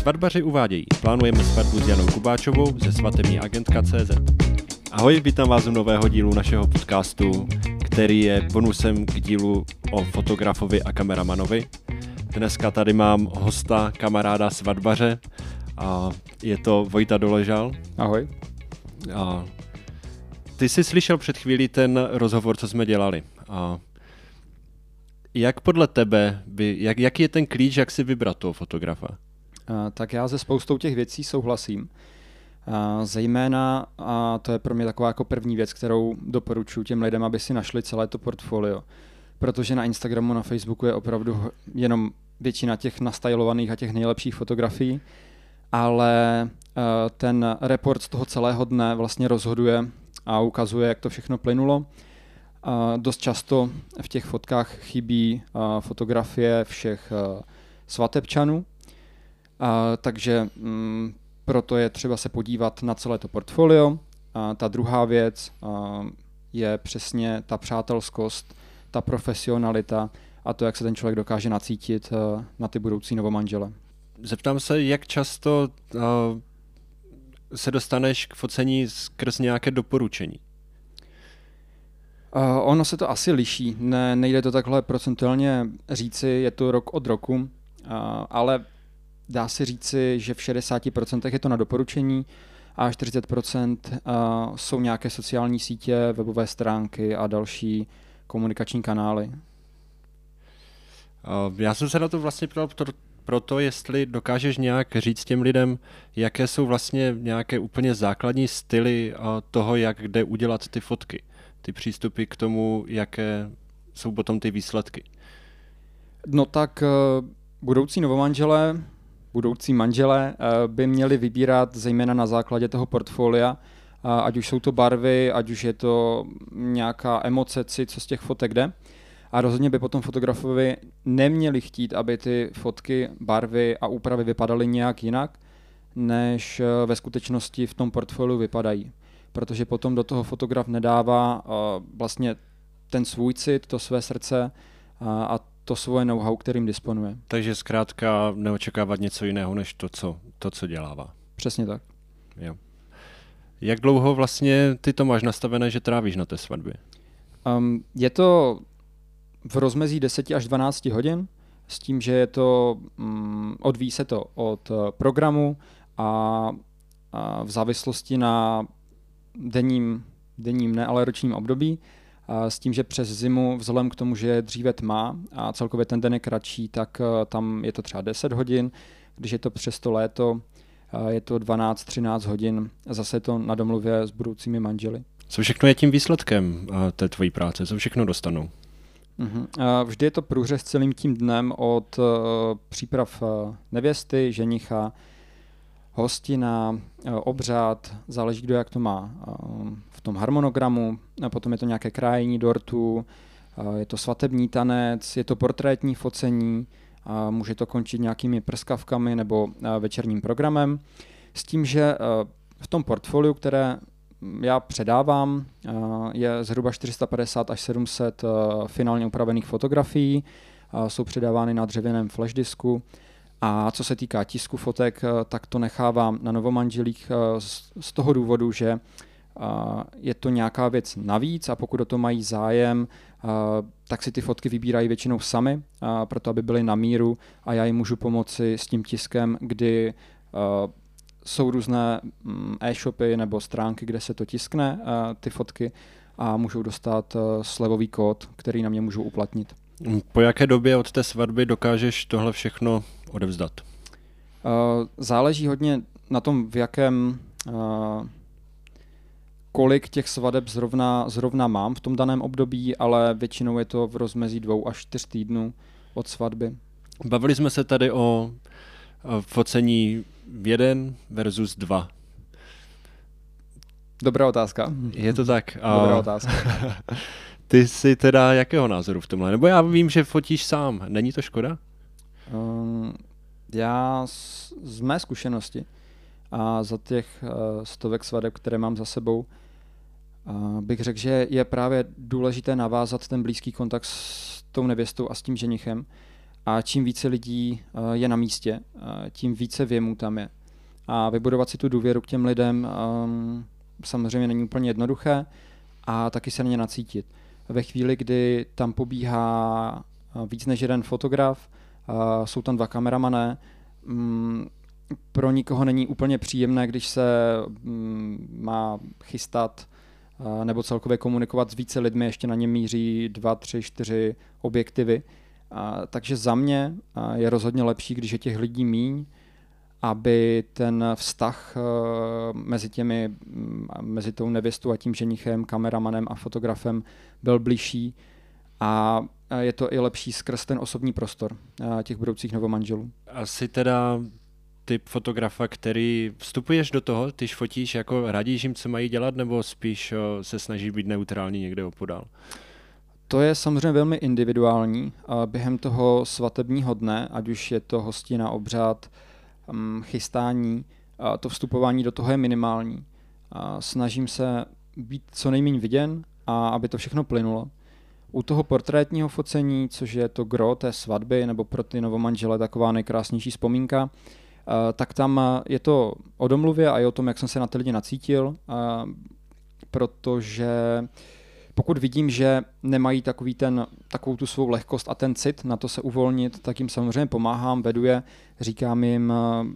Svatbaři uvádějí. Plánujeme svatbu s Janou Kubáčovou ze svatební agentka CZ. Ahoj, vítám vás u nového dílu našeho podcastu, který je bonusem k dílu o fotografovi a kameramanovi. Dneska tady mám hosta, kamaráda svatbaře a je to Vojta Doležal. Ahoj. A ty jsi slyšel před chvílí ten rozhovor, co jsme dělali. A jak podle tebe, by, jak, jaký je ten klíč, jak si vybrat toho fotografa? A, tak já se spoustou těch věcí souhlasím. A, zejména, a to je pro mě taková jako první věc, kterou doporučuji těm lidem, aby si našli celé to portfolio. Protože na Instagramu, na Facebooku je opravdu jenom většina těch nastylovaných a těch nejlepších fotografií, ale ten report z toho celého dne vlastně rozhoduje a ukazuje, jak to všechno plynulo. Dost často v těch fotkách chybí fotografie všech svatebčanů, takže mm, proto je třeba se podívat na celé to portfolio. Ta druhá věc je přesně ta přátelskost, ta profesionalita a to, jak se ten člověk dokáže nacítit na ty budoucí novomanžele. Zeptám se, jak často se dostaneš k focení skrz nějaké doporučení? Uh, ono se to asi liší, ne, nejde to takhle procentuálně říci, je to rok od roku, uh, ale dá se říci, že v 60% je to na doporučení a 40% uh, jsou nějaké sociální sítě, webové stránky a další komunikační kanály. Já jsem se na to vlastně ptal proto, jestli dokážeš nějak říct těm lidem, jaké jsou vlastně nějaké úplně základní styly toho, jak kde udělat ty fotky, ty přístupy k tomu, jaké jsou potom ty výsledky. No tak eh, budoucí novomanželé, budoucí manželé eh, by měli vybírat zejména na základě toho portfolia, ať už jsou to barvy, ať už je to nějaká emoce, co z těch fotek jde. A rozhodně by potom fotografovi neměli chtít, aby ty fotky, barvy a úpravy vypadaly nějak jinak, než eh, ve skutečnosti v tom portfoliu vypadají. Protože potom do toho fotograf nedává vlastně ten svůj cit, to své srdce a to svoje know-how, kterým disponuje. Takže zkrátka neočekávat něco jiného, než to, co, to, co dělává. Přesně tak. Jo. Jak dlouho vlastně ty to máš nastavené, že trávíš na té svatbě? Um, je to v rozmezí 10 až 12 hodin, s tím, že je to, um, odvíjí se to od eh, programu a, a v závislosti na denním, denním ne, ale ročním období, s tím, že přes zimu, vzhledem k tomu, že je dříve tma a celkově ten den je kratší, tak uh, tam je to třeba 10 hodin, když je to přes to léto, uh, je to 12-13 hodin, zase je to na domluvě s budoucími manželi. Co všechno je tím výsledkem té tvojí práce? Co všechno dostanou? Mhm. Vždy je to průřez celým tím dnem od příprav nevěsty, ženicha, hostina, uh, obřad, záleží, kdo jak to má v tom harmonogramu, a potom je to nějaké krájení dortu, je to svatební tanec, je to portrétní focení, a může to končit nějakými prskavkami nebo večerním programem. S tím, že v tom portfoliu, které já předávám, eh, je zhruba 450 až 700 eh, finálně upravených fotografií, jsou předávány na dřevěném disku. A co se týká tisku fotek, eh, tak to nechávám na novomanželích z toho důvodu, že je to nějaká věc navíc a pokud o to mají zájem, tak si ty fotky vybírají většinou sami, proto aby byly na míru a já jim můžu pomoci s tím tiskem, kdy jsou různé mm, e-shopy nebo stránky, kde se to tiskne, eh, ty fotky, a můžou dostat eh, slevový kód, který na mě můžou uplatnit. Po jaké době od té svatby dokážeš tohle všechno odevzdat? Eh, záleží hodně na tom, v jakém kolik těch svadeb zrovna, zrovna mám v tom daném období, ale většinou je to v rozmezí dvou až čtyř týdnů od svatby. Bavili jsme se tady o focení jeden versus dva. Dobrá otázka. Je to tak. Dobrá otázka. Ty jsi teda jakého názoru v tomhle? Nebo já vím, že fotíš sám. Není to škoda? Um, já z, z mé zkušenosti a za těch uh, stovek svadeb, které mám za sebou, uh, bych řekl, že je právě důležité navázat ten blízký kontakt s tou nevěstou a s tím ženichem, a čím více lidí je na místě, tím více věmů tam je. A vybudovat si tu důvěru k těm lidem um, samozřejmě není úplně jednoduché a taky se na ně nacítit. Ve chvíli, kdy tam pobíhá víc než jeden fotograf, jsou tam dva kameramané, um, pro nikoho není úplně příjemné, když se um, má chystat nebo celkově komunikovat s více lidmi, ještě na ně míří dva, tři, čtyři objektivy. Takže za mě je rozhodně lepší, když je těch lidí míň, aby ten vztah uh, mezi těmi, mm, mezi tou nevěstou a tím ženichem, kameramanem a fotografem byl blížší a je to i lepší skrz ten osobní prostor těch budoucích novomanželů. Asi teda typ fotografa, který vstupuješ do toho, tyž fotíš, jako radíš jim, co mají dělat, nebo spíš se snaží být neutrální někde opodál? To je samozřejmě velmi individuální. Během toho svatebního dne, ať už je to hostina, obřad, um, chystání, to vstupování do toho je minimální. Snažím se být co nejméně viděn a aby to všechno plynulo. U toho portrétního focení, což je to gro té svatby, nebo pro ty novomanžele taková nejkrásnější vzpomínka, uh, tak tam je to o domluvě a je o tom, jak jsem se na ty lidi nacítil, protože pokud vidím, že nemají takový ten, takovou tu svou lehkost a ten cit na to se uvolnit, tak jim samozřejmě pomáhám, vedu je, říkám jim, eh,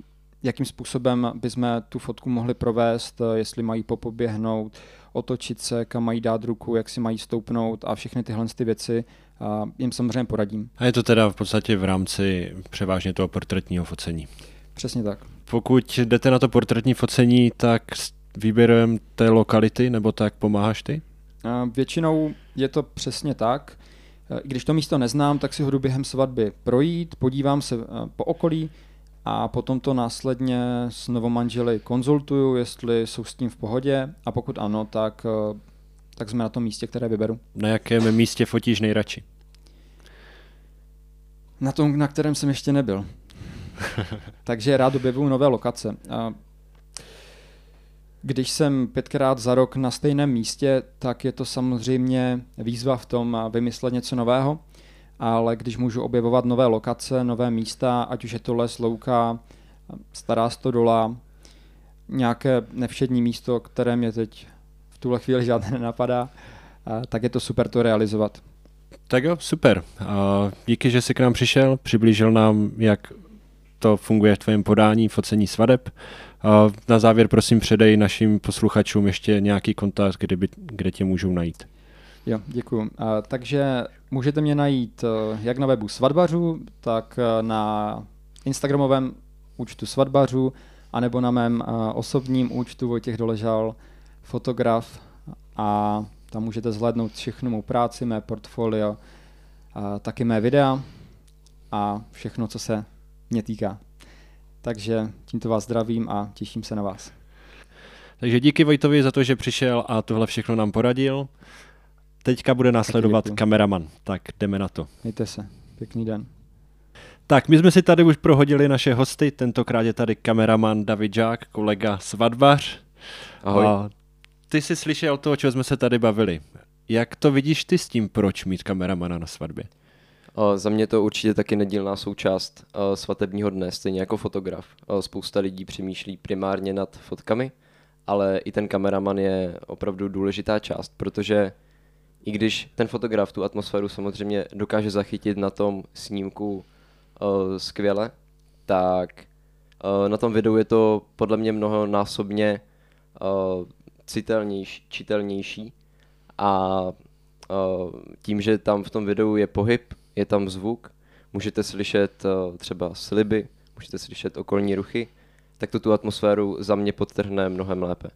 jakým způsobem bychom tu fotku mohli provést, eh, jestli mají popoběhnout, otočit se, kam mají dát ruku, jak si mají stoupnout a všechny tyhle ty věci jim samozřejmě poradím. A je to teda v podstatě v rámci převážně toho portrétního focení. Přesně tak. Pokud jdete na to portrétní focení, tak výběrem té lokality, nebo tak pomáháš ty? Většinou je to přesně tak. Když to místo neznám, tak si ho jdu během svatby projít, podívám se eh, po okolí a potom to následně s novomanželi konzultuju, jestli jsou s tím v pohodě a pokud ano, tak, eh, tak jsme na tom místě, které vyberu. Na jakém místě fotíš nejradši? Na tom, na kterém jsem ještě nebyl. Takže rád objevuju nové lokace. Když jsem pětkrát za rok na stejném místě, tak je to samozřejmě výzva v tom vymyslet něco nového, ale když můžu objevovat nové lokace, nové místa, ať už je to les, louka, stará stodola, nějaké nevšední místo, které mě teď v tuhle chvíli žádné nenapadá, tak je to super to realizovat. Tak jo, super. Díky, že jsi k nám přišel, přiblížil nám, jak to funguje v tvém podání, focení svadeb. Na závěr prosím předej našim posluchačům ještě nějaký kontakt, kde, by, kde tě můžou najít. Jo, děkuji. Takže můžete mě najít e, jak na webu Svadbařů, tak e, na Instagramovém účtu Svadbařů, anebo na mém e, osobním účtu Vojtěch Doležal, fotograf a tam můžete zhlédnout všechnu mou práci, mé portfolio, taky mé videa a všechno, co se mě týká. Takže tímto vás zdravím a těším se na vás. Takže díky Vojtovi za to, že přišel a tohle všechno nám poradil. Teďka bude následovat kameraman, tak jdeme na to. Mějte se, pěkný den. Tak, my jsme si tady už prohodili naše hosty, tentokrát je tady kameraman David Žák, kolega Svadbař. Ahoj. A ty jsi slyšel to, o čem jsme se tady bavili. Jak to vidíš ty s tím, proč mít kameramana na svatbě? Za mě to určitě taky nedílná součást svatebního dne, stejně jako fotograf. Spousta lidí přemýšlí primárně nad fotkami, ale i ten kameraman je opravdu důležitá část, protože i když ten fotograf tu atmosféru samozřejmě dokáže zachytit na tom snímku skvěle, tak na tom videu je to podle mě mnohonásobně citelnější, čitelnější a tím, že tam v tom videu je pohyb, je tam zvuk, můžete slyšet uh, třeba sliby, můžete slyšet okolní ruchy, tak to tu atmosféru za mě podtrhne mnohem lépe.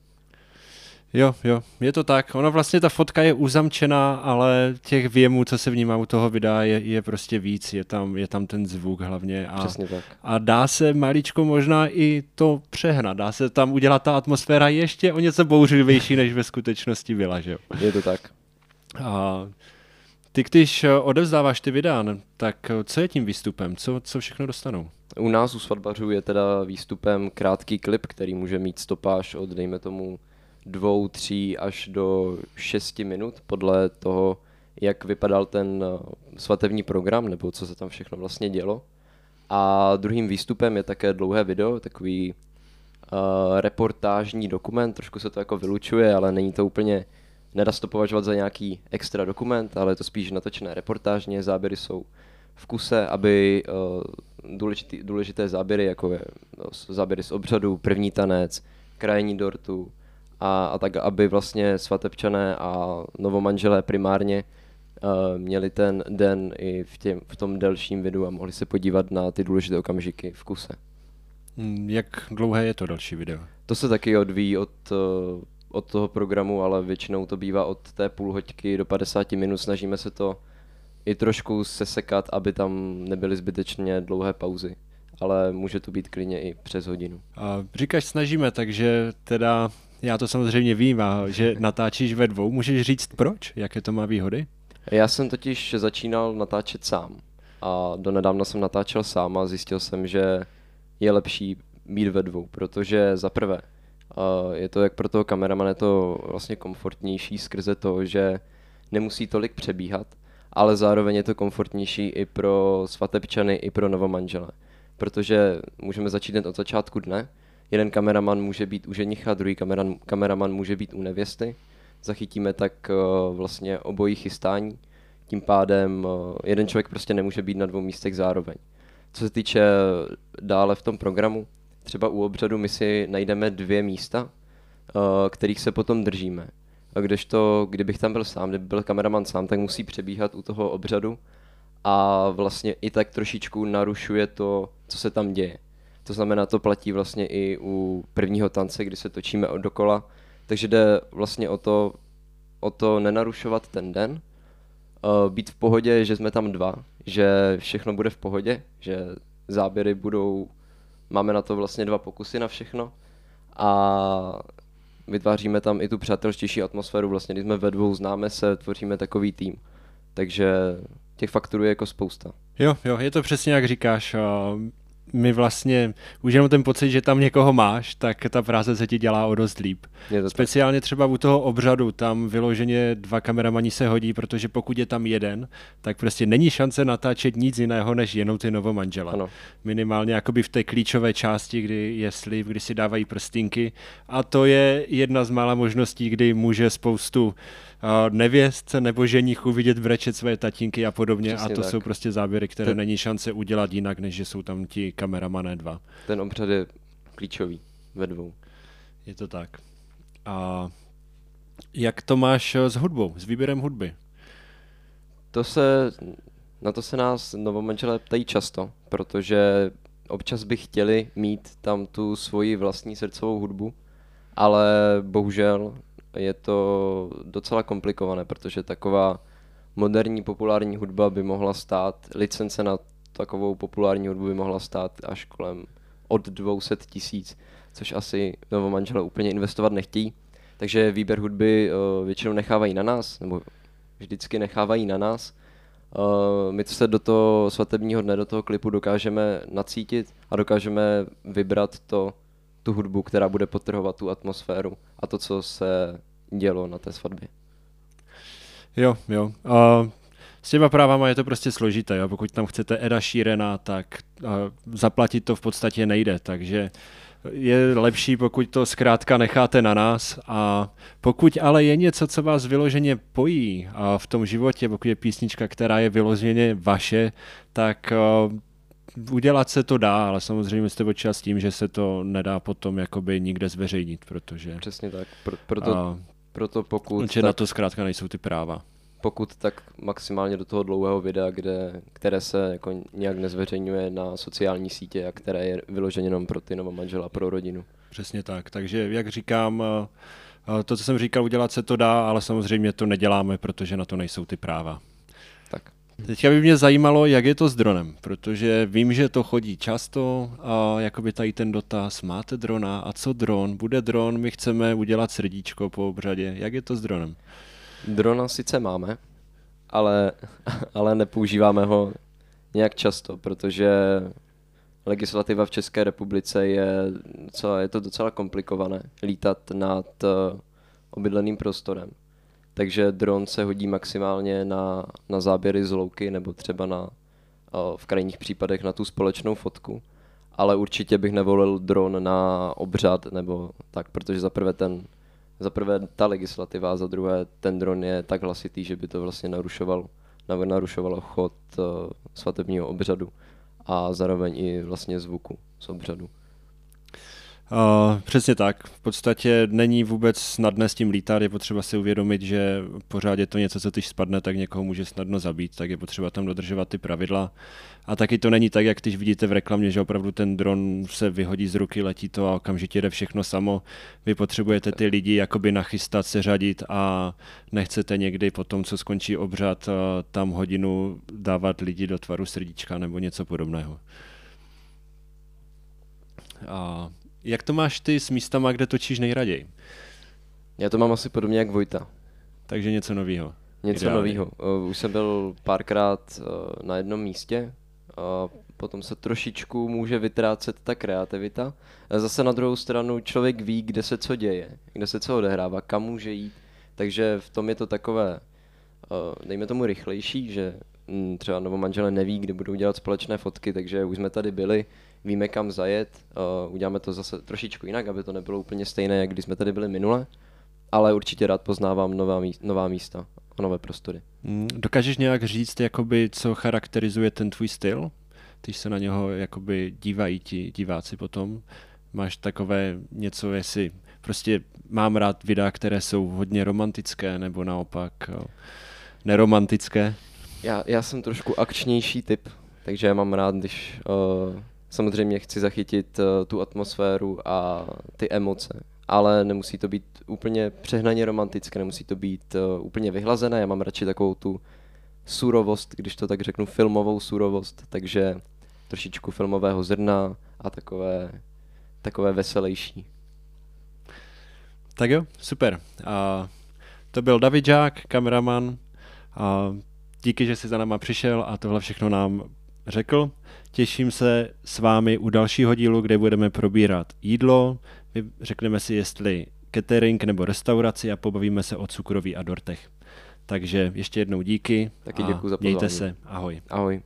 Jo, jo, je to tak. Ono vlastně ta fotka je uzamčená, ale těch věmů, co se vnímá u toho videa, je, je prostě víc. Je tam, je tam ten zvuk hlavně. A, Přesně tak. A dá se maličko možná i to přehnat. Dá se tam udělat ta atmosféra ještě o něco bouřlivější, než ve skutečnosti byla, že jo? Je to tak. A ty, když odevzdáváš ty videa, tak co je tím výstupem? Co, co všechno dostanou? U nás u svatbařů je teda výstupem krátký klip, který může mít stopáž od, dejme tomu, dvou, tří až do šesti minut, podle toho, jak vypadal ten uh, svatební program, nebo co se tam všechno vlastně dělo. A druhým výstupem je také dlouhé video, takový uh, reportážní dokument, trošku se to jako vylučuje, ale není to úplně, nedá se to považovat za nějaký extra dokument, ale je to spíš natočené reportážně, záběry jsou v kuse, aby uh, důležitý, důležité záběry, jako je no, záběry z obřadu, první tanec, krajení dortu a, a tak, aby vlastně svatebčané a novomanželé primárně uh, měli ten den i v, těm, v tom delším videu a mohli se podívat na ty důležité okamžiky v kuse. Hmm, jak dlouhé je to další video? To se taky odvíjí od, uh, od toho programu, ale většinou to bývá od té půl hoďky do 50 minut. Snažíme se to i trošku sesekat, aby tam nebyly zbytečně dlouhé pauzy. Ale může to být klidně i přes hodinu. A říkáš snažíme, takže teda já to samozřejmě vím, a že natáčíš ve dvou. Můžeš říct proč? Jaké to má výhody? Já jsem totiž začínal natáčet sám. A donedávna jsem natáčel sám a zjistil jsem, že je lepší mít ve dvou, protože za prvé je to jak pro toho kameramana je to vlastně komfortnější skrze to, že nemusí tolik přebíhat, ale zároveň je to komfortnější i pro svatebčany, i pro novomanžele. Protože můžeme začít hned od začátku dne. Jeden kameraman může být u ženicha, druhý kameraman, kameraman může být u nevěsty. Zachytíme tak uh, vlastně obojí chystání. Tím pádem uh, jeden člověk prostě nemůže být na dvou místech zároveň. Co se týče dále v tom programu, třeba u obřadu my si najdeme dvě místa, kterých se potom držíme. A kdežto, kdybych tam byl sám, kdyby byl kameraman sám, tak musí přebíhat u toho obřadu a vlastně i tak trošičku narušuje to, co se tam děje. To znamená, to platí vlastně i u prvního tance, kdy se točíme dokola, takže jde vlastně o to, o to nenarušovat ten den, uh, být v pohodě, že jsme tam dva, že všechno bude v pohodě, že záběry budou, máme na to vlastně dva pokusy na všechno a vytváříme tam i tu přátelštější atmosféru, vlastně když jsme ve dvou, známe se, tvoříme takový tým. Takže těch faktorů je jako spousta. Jo, jo, je to přesně jak říkáš my vlastně už jenom ten pocit, že tam někoho máš, tak ta práce se ti dělá o dost líp. Speciálně třeba u toho obřadu, tam vyloženě dva kameramani se hodí, protože pokud je tam jeden, tak prostě není šance natáčet nic jiného, než jenom ty novomanžela. Ano. Minimálně jakoby v té klíčové části, kdy je slib, kdy si dávají prstinky a to je jedna z mála možností, kdy může spoustu nevěstce nebo ženichu vidět brečet své tatínky a podobně Přesně a to tak. jsou prostě záběry, které Ten... není šance udělat jinak, než že jsou tam ti kameramané dva. Ten obřad je klíčový ve dvou. Je to tak. A jak to máš s hudbou, s výběrem hudby? To se, na to se nás novomanželé ptají často, protože občas by chtěli mít tam tu svoji vlastní srdcovou hudbu, ale bohužel je to docela komplikované, protože taková moderní populární hudba by mohla stát, licence na takovou populární hudbu by mohla stát až kolem od 200 tisíc, což asi novomanželé úplně investovat nechtějí. Takže výběr hudby uh, většinou nechávají na nás, nebo vždycky nechávají na nás. Uh, my se do toho svatebního dne, do toho klipu dokážeme nacítit a dokážeme vybrat to, tu hudbu, která bude potrhovat tu atmosféru a to, co se dělo na té svatbě. Jo, jo. Uh, s těma právama je to prostě složité. Jo? Pokud tam chcete Eda Sheerana, tak zaplatit to v podstatě nejde, takže je lepší, pokud to zkrátka necháte na nás a pokud ale je něco, co vás vyloženě pojí a v tom životě, pokud je písnička, která je vyloženě vaše, tak udělat se to dá, ale samozřejmě jste očas s tím, že se to nedá potom jakoby nikde zveřejnit, protože... Přesně tak, Pro, proto, a, proto pokud... Tak, na to zkrátka nejsou ty práva. Pokud tak maximálně do toho dlouhého videa, kde, které se jako nějak nezveřejňuje na sociální sítě a které je vyloženě jenom pro ty manžela, pro rodinu. Přesně tak, takže jak říkám, to, co jsem říkal, udělat se to dá, ale samozřejmě to neděláme, protože na to nejsou ty práva. Teďka by mě zajímalo, jak je to s dronem, protože vím, že to chodí často a jakoby tady ten dotaz, máte drona a co dron? Bude dron, my chceme udělat srdíčko po obřadě. Jak je to s dronem? Drona sice máme, ale, ale nepoužíváme ho nějak často, protože legislativa v České republice je, docela, je to docela komplikované lítat nad uh, obydleným prostorem. Takže dron se hodí maximálně na, na záběry z louky nebo třeba na, v krajních případech na tu společnou fotku. Ale určitě bych nevolil dron na obřad nebo tak, protože za prvé ten za prvé ta legislativa a za druhé ten dron je tak hlasitý, že by to vlastně narušoval, narušovalo chod svatebního obřadu a zároveň i vlastně zvuku z obřadu. Uh, přesně tak. V podstatě není vůbec snadné s tím lítat, je potřeba si uvědomit, že pořád je to něco, co když spadne, tak někoho může snadno zabít, tak je potřeba tam dodržovat ty pravidla. A taky to není tak, jak když vidíte v reklamě, že opravdu ten dron se vyhodí z ruky, letí to a okamžitě jde všechno samo. Vy potřebujete ty lidi jakoby nachystat, seřadit a nechcete někdy po tom, co skončí obřad, tam hodinu dávat lidi do tvaru srdíčka nebo něco podobného. A jak to máš ty s místama, kde točíš nejraději? Já to mám asi podobně jak Vojta. Takže něco nového. Něco nového. Uh, už jsem byl párkrát uh, na jednom místě, a potom se trošičku může vytrácet ta kreativita. Zase na druhou stranu člověk ví, kde se co děje, kde se co odehrává, kam může jít. Takže v tom je to takové, uh, dejme tomu rychlejší, že mm, třeba novomanželé neví, kde budou dělat společné fotky, takže už jsme tady byli, víme kam zajet, uh, uděláme to zase trošičku jinak, aby to nebylo úplně stejné, jak když jsme tady byli minule, ale určitě rád poznávám nová, místa, nová místa a nové prostory. Mm, dokážeš nějak říct, jakoby, co charakterizuje ten tvůj styl? Když se na něho jakoby dívají ti diváci potom, máš takové něco, jestli prostě mám rád videa, které jsou hodně romantické, nebo naopak jo, neromantické? Já, já jsem trošku akčnější typ, takže já mám rád, když uh, samozřejmě chci zachytit uh, tu atmosféru a ty emoce, ale nemusí to být úplně přehnaně romantické, nemusí to být uh, úplně vyhlazené, já mám radši takovou tu surovost, když to tak řeknu, filmovou surovost, takže trošičku filmového zrna a takové, takové veselější. Tak jo, super. A to byl David Žák, kameraman. A díky, že jsi za náma přišel a tohle všechno nám řekl. Těším se s vámi u dalšího dílu, kde budeme probírat jídlo. Řekneme si, jestli catering nebo restauraci a pobavíme se o cukroví a dortech. Takže ještě jednou díky. Taky děkuji za pozvání. Mějte se. Ahoj. Ahoj.